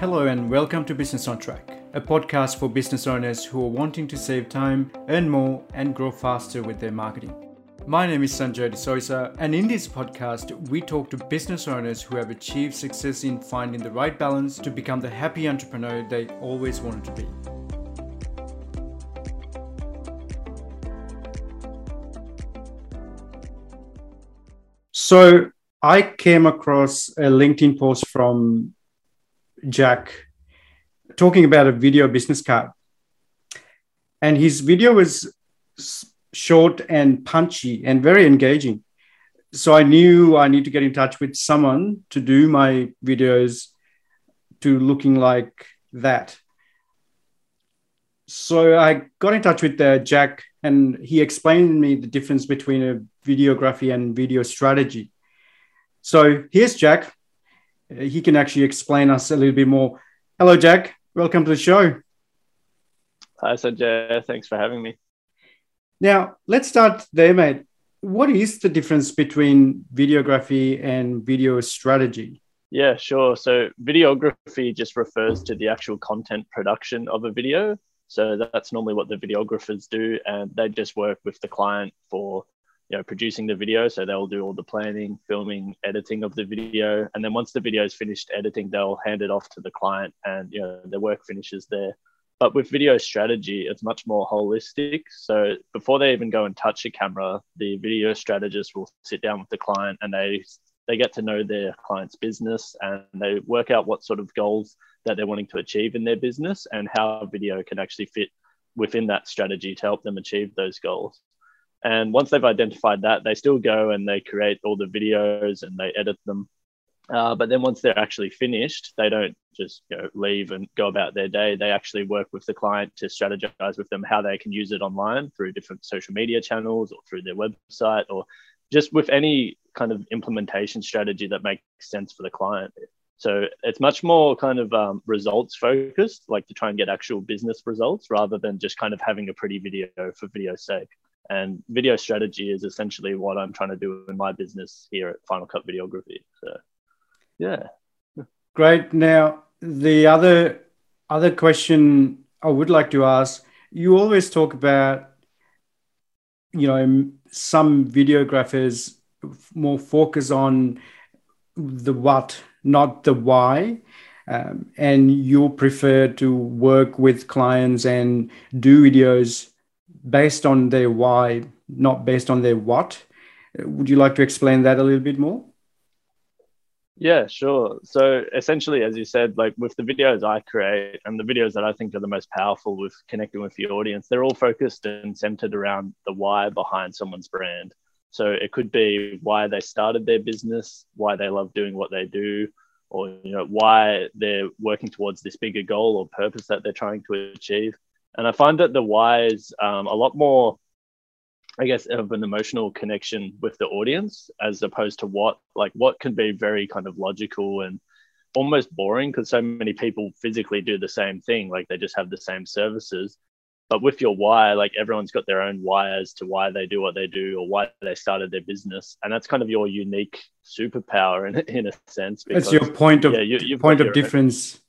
Hello, and welcome to Business on Track, a podcast for business owners who are wanting to save time, earn more, and grow faster with their marketing. My name is Sanjay D'Souza, and in this podcast, we talk to business owners who have achieved success in finding the right balance to become the happy entrepreneur they always wanted to be. So, I came across a LinkedIn post from Jack talking about a video business card. And his video was short and punchy and very engaging. So I knew I need to get in touch with someone to do my videos to looking like that. So I got in touch with uh, Jack and he explained to me the difference between a videography and video strategy. So here's Jack Uh, he can actually explain us a little bit more. Hello, Jack. Welcome to the show. Hi, Sanjay. Thanks for having me. Now, let's start there, mate. What is the difference between videography and video strategy? Yeah, sure. So, videography just refers to the actual content production of a video. So, that's normally what the videographers do, and they just work with the client for you know producing the video. So they'll do all the planning filming editing of the video. And then once the video is finished editing they'll hand it off to the client and you know the work finishes there. But with video strategy it's much more holistic. So before they even go and touch a camera the video strategist will sit down with the client and they they get to know their client's business and they work out what sort of goals that they're wanting to achieve in their business and how video can actually fit within that strategy to help them achieve those goals and once they've identified that, they still go and they create all the videos and they edit them. Uh, but then once they're actually finished, they don't just you know, leave and go about their day. They actually work with the client to strategize with them how they can use it online through different social media channels or through their website or just with any kind of implementation strategy that makes sense for the client. So it's much more kind of um, results focused, like to try and get actual business results rather than just kind of having a pretty video for video's sake. And video strategy is essentially what I'm trying to do in my business here at Final Cut Videography. So, yeah. Great. Now, the other other question I would like to ask: You always talk about, you know, some videographers more focus on the what, not the why. Um, and you prefer to work with clients and do videos based on their why, not based on their what. Would you like to explain that a little bit more? Yeah, sure. So essentially, as you said, like with the videos I create and the videos that I think are the most powerful with connecting with the audience, they're all focused and centered around the why behind someone's brand. So it could be why they started their business, why they love doing what they do, or you know why they're working towards this bigger goal or purpose that they're trying to achieve. And I find that the why is um, a lot more, I guess, of an emotional connection with the audience as opposed to what, like, what can be very kind of logical and almost boring because so many people physically do the same thing, like they just have the same services. But with your why, like everyone's got their own why as to why they do what they do or why they started their business, and that's kind of your unique superpower in in a sense. Because, that's your point of yeah, you, point of difference. Own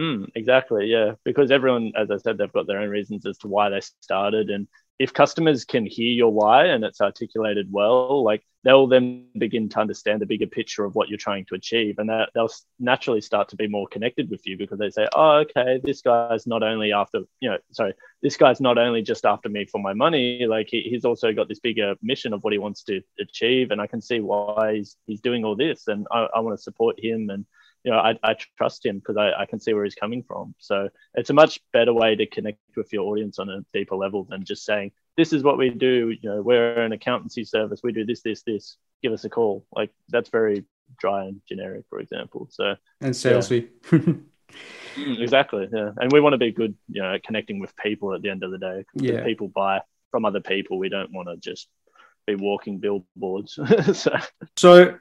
Mm, exactly. Yeah. Because everyone, as I said, they've got their own reasons as to why they started. And if customers can hear your why and it's articulated well, like they'll then begin to understand the bigger picture of what you're trying to achieve. And that they'll naturally start to be more connected with you because they say, oh, okay, this guy's not only after, you know, sorry, this guy's not only just after me for my money, like he, he's also got this bigger mission of what he wants to achieve. And I can see why he's, he's doing all this and I, I want to support him. And you know, I, I trust him because I, I can see where he's coming from. So it's a much better way to connect with your audience on a deeper level than just saying, this is what we do. You know, we're an accountancy service. We do this, this, this. Give us a call. Like that's very dry and generic, for example. So and salesy. Yeah. Mm, exactly. Yeah. And we want to be good, you know, connecting with people at the end of the day. Yeah. People buy from other people. We don't want to just be walking billboards. so. so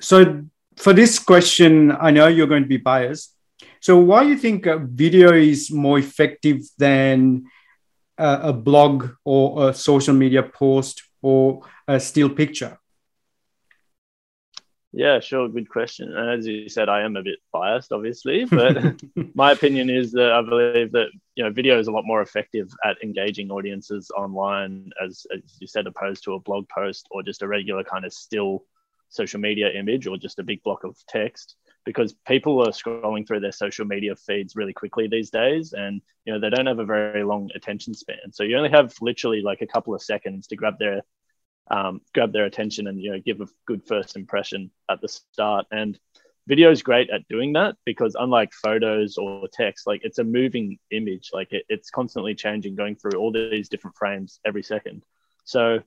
so for this question, I know you're going to be biased. So, why do you think a video is more effective than a, a blog or a social media post or a still picture? Yeah, sure. Good question. And as you said, I am a bit biased, obviously, but my opinion is that I believe that you know video is a lot more effective at engaging audiences online, as, as you said, opposed to a blog post or just a regular kind of still social media image or just a big block of text. Because people are scrolling through their social media feeds really quickly these days, and you know they don't have a very long attention span. So you only have literally like a couple of seconds to grab their um, grab their attention and you know give a good first impression at the start and video is great at doing that because unlike photos or text like it's a moving image like it, it's constantly changing going through all these different frames every second so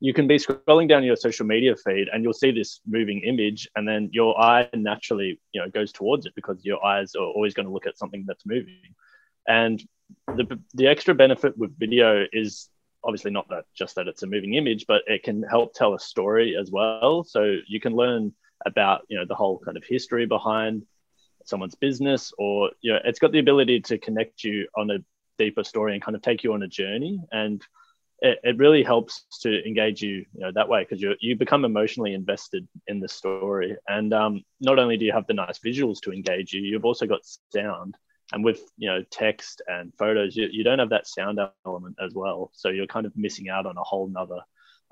you can be scrolling down your social media feed and you'll see this moving image and then your eye naturally you know goes towards it because your eyes are always going to look at something that's moving and the, the extra benefit with video is obviously not that just that it's a moving image, but it can help tell a story as well. So you can learn about you know the whole kind of history behind someone's business, or you know it's got the ability to connect you on a deeper story and kind of take you on a journey. And it, it really helps to engage you, you know, that way because you you become emotionally invested in the story. And um, not only do you have the nice visuals to engage you, you've also got sound. And with you know text and photos you, you don't have that sound element as well. So you're kind of missing out on a whole nother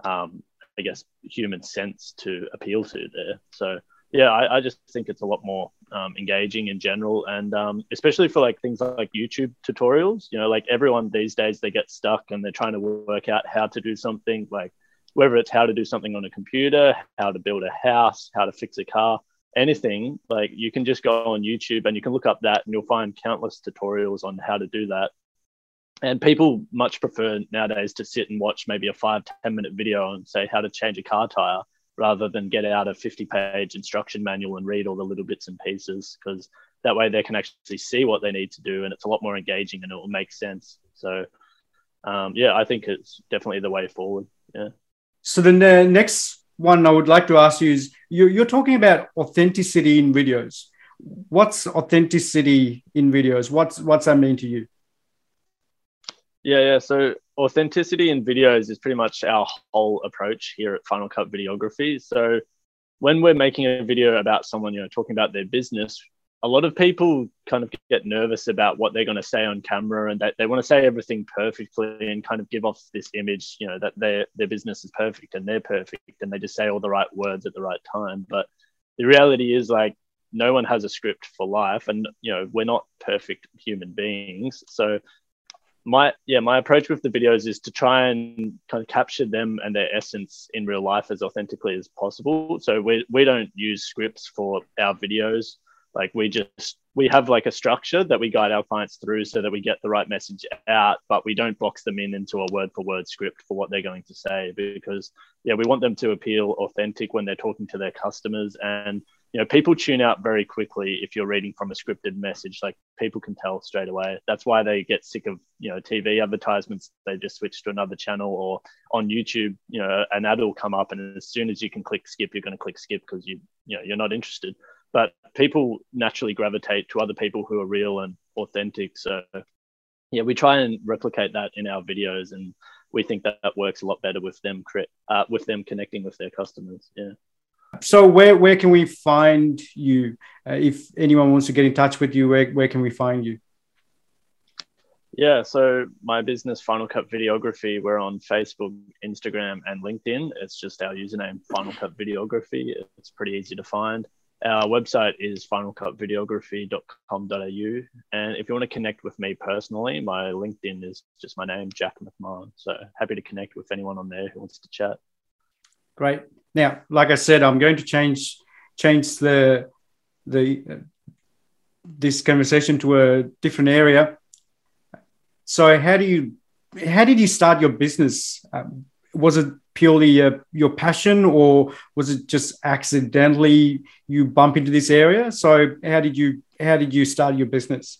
um, i guess human sense to appeal to there. So yeah i, I just think it's a lot more um, engaging in general and um, especially for like things like youtube tutorials you know like everyone these days they get stuck and they're trying to work out how to do something like whether it's how to do something on a computer how to build a house how to fix a car anything, like you can just go on YouTube and you can look up that and you'll find countless tutorials on how to do that. And people much prefer nowadays to sit and watch maybe a five ten minute video and say how to change a car tire rather than get out a 50 page instruction manual and read all the little bits and pieces because that way they can actually see what they need to do and it's a lot more engaging and it will make sense. So, um, yeah, I think it's definitely the way forward. Yeah. So then the next one I would like to ask you is you, you're talking about authenticity in videos. What's authenticity in videos? What's what's that mean to you? Yeah, yeah. So authenticity in videos is pretty much our whole approach here at Final Cut Videography. So when we're making a video about someone, you know, talking about their business, a lot of people kind of get nervous about what they're going to say on camera and that they want to say everything perfectly and kind of give off this image you know that their their business is perfect and they're perfect and they just say all the right words at the right time but the reality is like no one has a script for life and you know we're not perfect human beings so my yeah my approach with the videos is to try and kind of capture them and their essence in real life as authentically as possible. So we, we don't use scripts for our videos. Like we just we have like a structure that we guide our clients through so that we get the right message out but we don't box them in into a word for word script for what they're going to say because yeah we want them to appeal authentic when they're talking to their customers and you know people tune out very quickly if you're reading from a scripted message like people can tell straight away that's why they get sick of you know tv advertisements they just switch to another channel or on youtube you know an ad will come up and as soon as you can click skip you're going to click skip because you you know you're not interested but people naturally gravitate to other people who are real and authentic. So, yeah, we try and replicate that in our videos, and we think that that works a lot better with them, uh, with them connecting with their customers. Yeah. So, where where can we find you? Uh, if anyone wants to get in touch with you, where where can we find you? Yeah, so my business, Final Cut Videography, we're on Facebook, Instagram, and LinkedIn. It's just our username, Final Cut Videography. It's pretty easy to find. Our website is finalcutvideography.com.au. And if you want to connect with me personally, my LinkedIn is just my name, Jack McMahon. So happy to connect with anyone on there who wants to chat. Great. Now, like I said, I'm going to change change the the uh, this conversation to a different area. So, how do you how did you start your business? Um, was it purely uh, your passion or was it just accidentally you bump into this area so how did you how did you start your business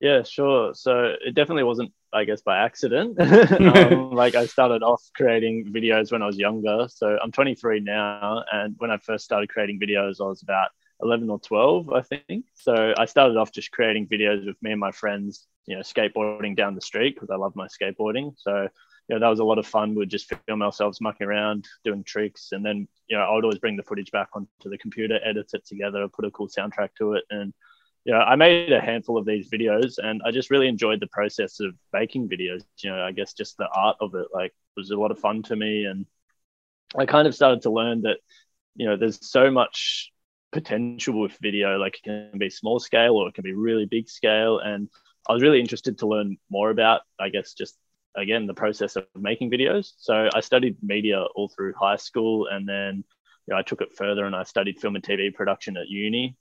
yeah sure. So it definitely wasn't i guess by accident. Um, like i started off creating videos when i was younger. So i'm 23 now and when i first started creating videos i was about 11 or 12 i think. So i started off just creating videos with me and my friends you know skateboarding down the street because i love my skateboarding. So you know, that was a lot of fun. We'd just film ourselves mucking around, doing tricks, and then you know, I would always bring the footage back onto the computer, edit it together, put a cool soundtrack to it, and you know, I made a handful of these videos, and I just really enjoyed the process of making videos. You know, I guess just the art of it, like, was a lot of fun to me, and I kind of started to learn that, you know, there's so much potential with video. Like, it can be small scale or it can be really big scale, and I was really interested to learn more about, I guess, just again the process of making videos. So I studied media all through high school, and then you know, I took it further and I studied film and TV production at uni.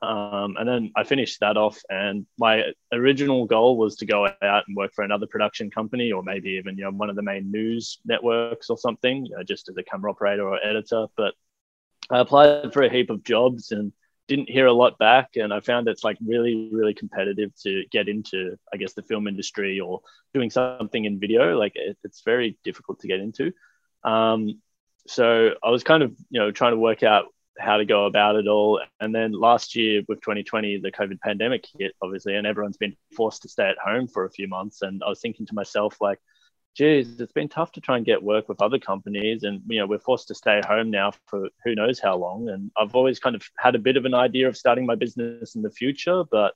Um, and then I finished that off, and my original goal was to go out and work for another production company, or maybe even you know one of the main news networks or something, you know, just as a camera operator or editor. But I applied for a heap of jobs and didn't hear a lot back, and I found it's like really, really competitive to get into, I guess, the film industry or doing something in video. Like it, it's very difficult to get into. Um, so I was kind of you know trying to work out how to go about it all. And then last year with 2020, the COVID pandemic hit, obviously, and everyone's been forced to stay at home for a few months. And I was thinking to myself, like, geez, it's been tough to try and get work with other companies. And, you know, we're forced to stay home now for who knows how long. And I've always kind of had a bit of an idea of starting my business in the future, but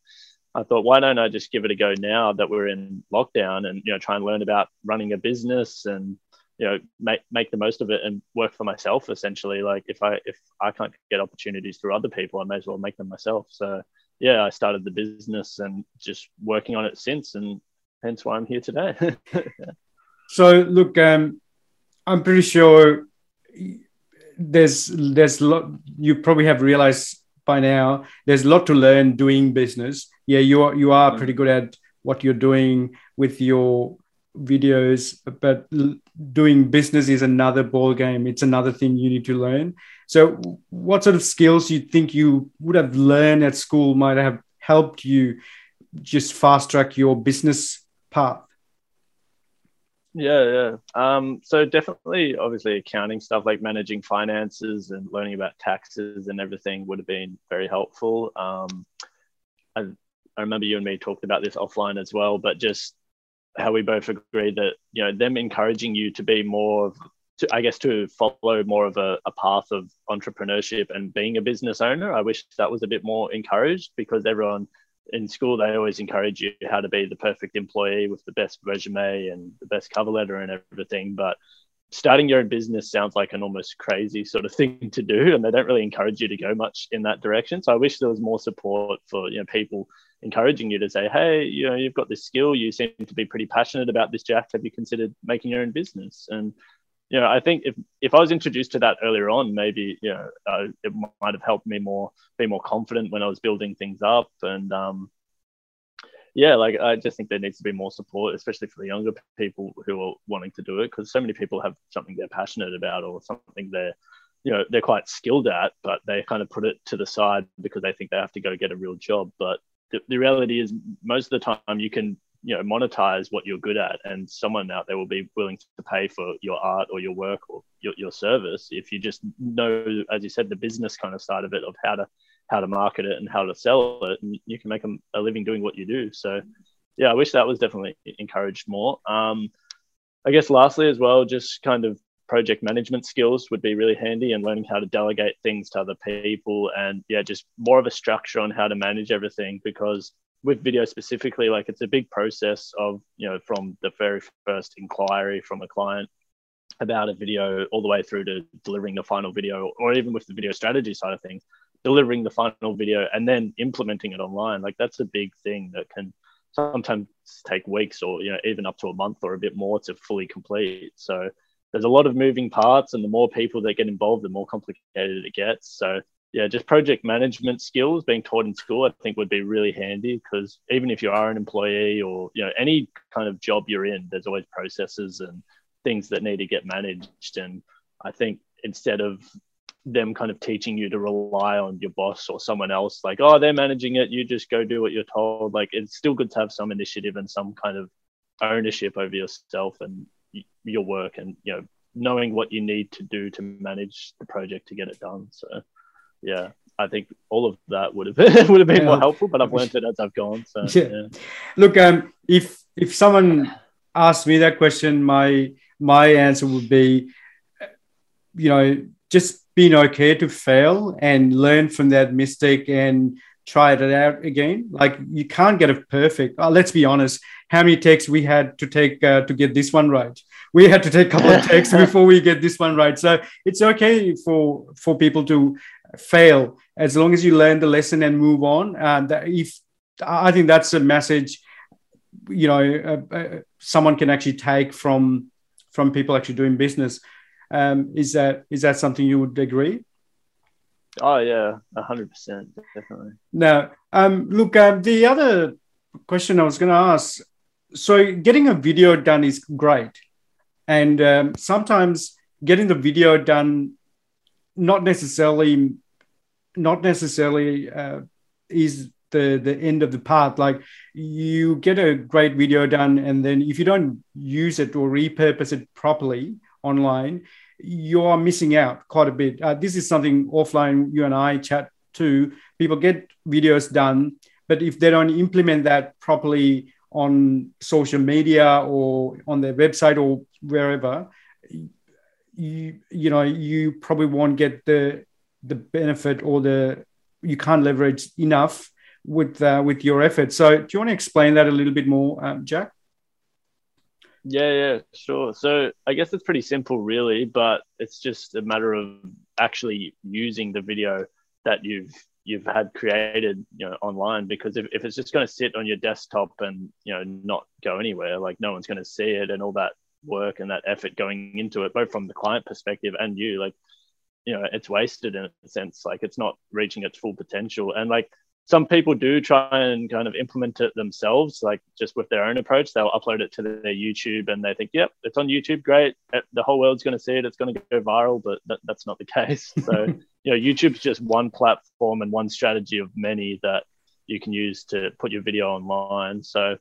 I thought, why don't I just give it a go now that we're in lockdown and, you know, try and learn about running a business and, you know make make the most of it and work for myself essentially. Like if i if i can't get opportunities through other people i may as well make them myself. So yeah i started the business and just working on it since and hence why i'm here today. So look um i'm pretty sure there's there's a lot you probably have realized by now there's a lot to learn doing business. Yeah you are you are pretty good at what you're doing with your videos, but doing business is another ball game. It's another thing you need to learn. So, what sort of skills you think you would have learned at school might have helped you just fast track your business path? Yeah, yeah. Um, so definitely, obviously, accounting stuff like managing finances and learning about taxes and everything would have been very helpful. Um, I, I remember you and me talked about this offline as well, but just how we both agree that you know them encouraging you to be more of to, I guess to follow more of a, a, path of entrepreneurship and being a business owner. I wish that was a bit more encouraged because everyone in school they always encourage you how to be the perfect employee with the best resume and the best cover letter and everything. But starting your own business sounds like an almost crazy sort of thing to do, and they don't really encourage you to go much in that direction. So I wish there was more support for you know people encouraging you to say, hey, you know, you've got this skill. You seem to be pretty passionate about this, Jack. Have you considered making your own business? And you know, I think if if I was introduced to that earlier on, maybe you know, uh, it might have helped me more be more confident when I was building things up. And um, yeah, like I just think there needs to be more support, especially for the younger people who are wanting to do it, because so many people have something they're passionate about or something they're you know they're quite skilled at, but they kind of put it to the side because they think they have to go get a real job. But the, the reality is most of the time you can you know monetize what you're good at and someone out there will be willing to pay for your art or your work or your, your service if you just know as you said the business kind of side of it of how to how to market it and how to sell it and you can make a, a living doing what you do. So yeah i wish that was definitely encouraged more. Um, i guess lastly as well just kind of project management skills would be really handy and learning how to delegate things to other people and yeah just more of a structure on how to manage everything because with video specifically like it's a big process of you know from the very first inquiry from a client about a video all the way through to delivering the final video or even with the video strategy side of things delivering the final video and then implementing it online. Like that's a big thing that can sometimes take weeks or you know even up to a month or a bit more to fully complete. So there's a lot of moving parts, and the more people that get involved, the more complicated it gets. So yeah, just project management skills being taught in school, I think would be really handy because even if you are an employee or you know any kind of job you're in, there's always processes and things that need to get managed. And I think instead of them kind of teaching you to rely on your boss or someone else, like oh they're managing it, you just go do what you're told. Like it's still good to have some initiative and some kind of ownership over yourself and your work and you know knowing what you need to do to manage the project to get it done. So yeah, I think all of that would have been, would have been yeah. more helpful, but I've learned it as I've gone. So yeah. yeah. Look, um, if if someone asked me that question, my my answer would be, you know, just being okay to fail and learn from that mistake and try it out again. Like you can't get it perfect. Uh, let's be honest. How many takes we had to take uh, to get this one right? We had to take a couple of takes before we get this one right. So it's okay for for people to fail as long as you learn the lesson and move on. And if I think that's a message, you know, uh, uh, someone can actually take from from people actually doing business. Um, is that is that something you would agree? Oh yeah, hundred percent, definitely. Now, um, look, uh, the other question I was going to ask. So, getting a video done is great, and um, sometimes getting the video done, not necessarily, not necessarily uh, is the the end of the path. Like you get a great video done, and then if you don't use it or repurpose it properly online, you are missing out quite a bit. Uh, this is something offline you and I chat to. People get videos done, but if they don't implement that properly on social media or on their website or wherever, you you know you probably won't get the the benefit or the you can't leverage enough with uh, with your effort. So, do you want to explain that a little bit more, um, Jack? Yeah, yeah, sure. So I guess it's pretty simple, really, but it's just a matter of actually using the video that you've you've had created, you know, online. Because if, if it's just going to sit on your desktop and you know not go anywhere, like no one's going to see it, and all that work and that effort going into it, both from the client perspective and you, like, you know, it's wasted in a sense. Like it's not reaching its full potential, and like some people do try and kind of implement it themselves, like just with their own approach. They'll upload it to their YouTube and they think, yep, it's on YouTube, great. Uh, the whole world's going to see it. It's going to go viral, but that, that's not the case. So, you know, YouTube's just one platform and one strategy of many that you can use to put your video online. So,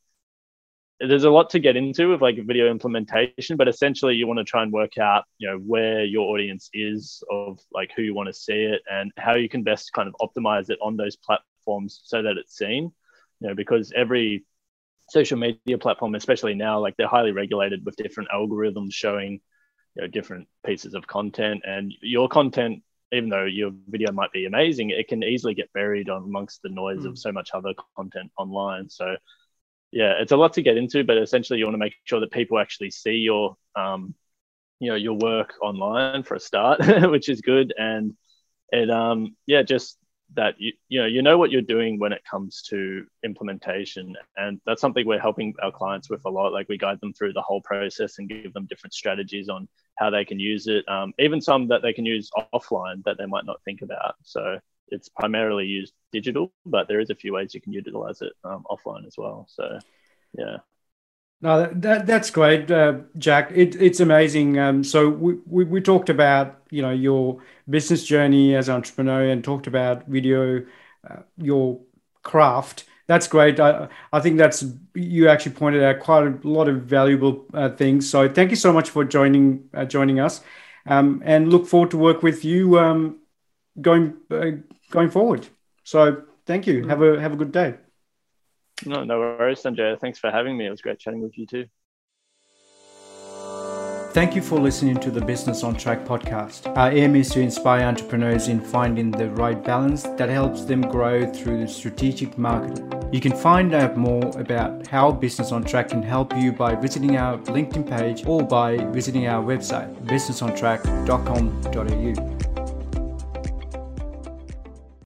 there's a lot to get into with like video implementation, but essentially you want to try and work out, you know, where your audience is of like who you want to see it and how you can best kind of optimize it on those platforms platforms so that it's seen you know because every social media platform especially now like they're highly regulated with different algorithms showing you know different pieces of content and your content even though your video might be amazing it can easily get buried amongst the noise mm. of hmm. so much other content online so yeah it's a lot to get into but essentially you want to make sure that people actually see your um, you know your work online for a start which is good and it um yeah just that you you know you know what you're doing when it comes to implementation. And that's something we're helping our clients with a lot. Like we guide them through the whole process and give them different strategies on how they can use it um, even some that they can use offline that they might not think about. So it's primarily used digital but there is a few ways you can utilize it um, offline as well. So yeah no, that, that that's great, uh, Jack. It, it's amazing. Um, so we, we, we talked about you know your business journey as an entrepreneur and talked about video, uh, your craft. That's great. I, I think that's you actually pointed out quite a lot of valuable uh, things. So thank you so much for joining uh, joining us, um, and look forward to work with you um, going uh, going forward. So thank you. Have a have a good day. No, no worries, Sanjay. Thanks for having me. It was great chatting with you too. Thank you for listening to the Business on Track podcast. Our aim is to inspire entrepreneurs in finding the right balance that helps them grow through strategic marketing. You can find out more about how Business on Track can help you by visiting our LinkedIn page or by visiting our website, businessontrack.com.au.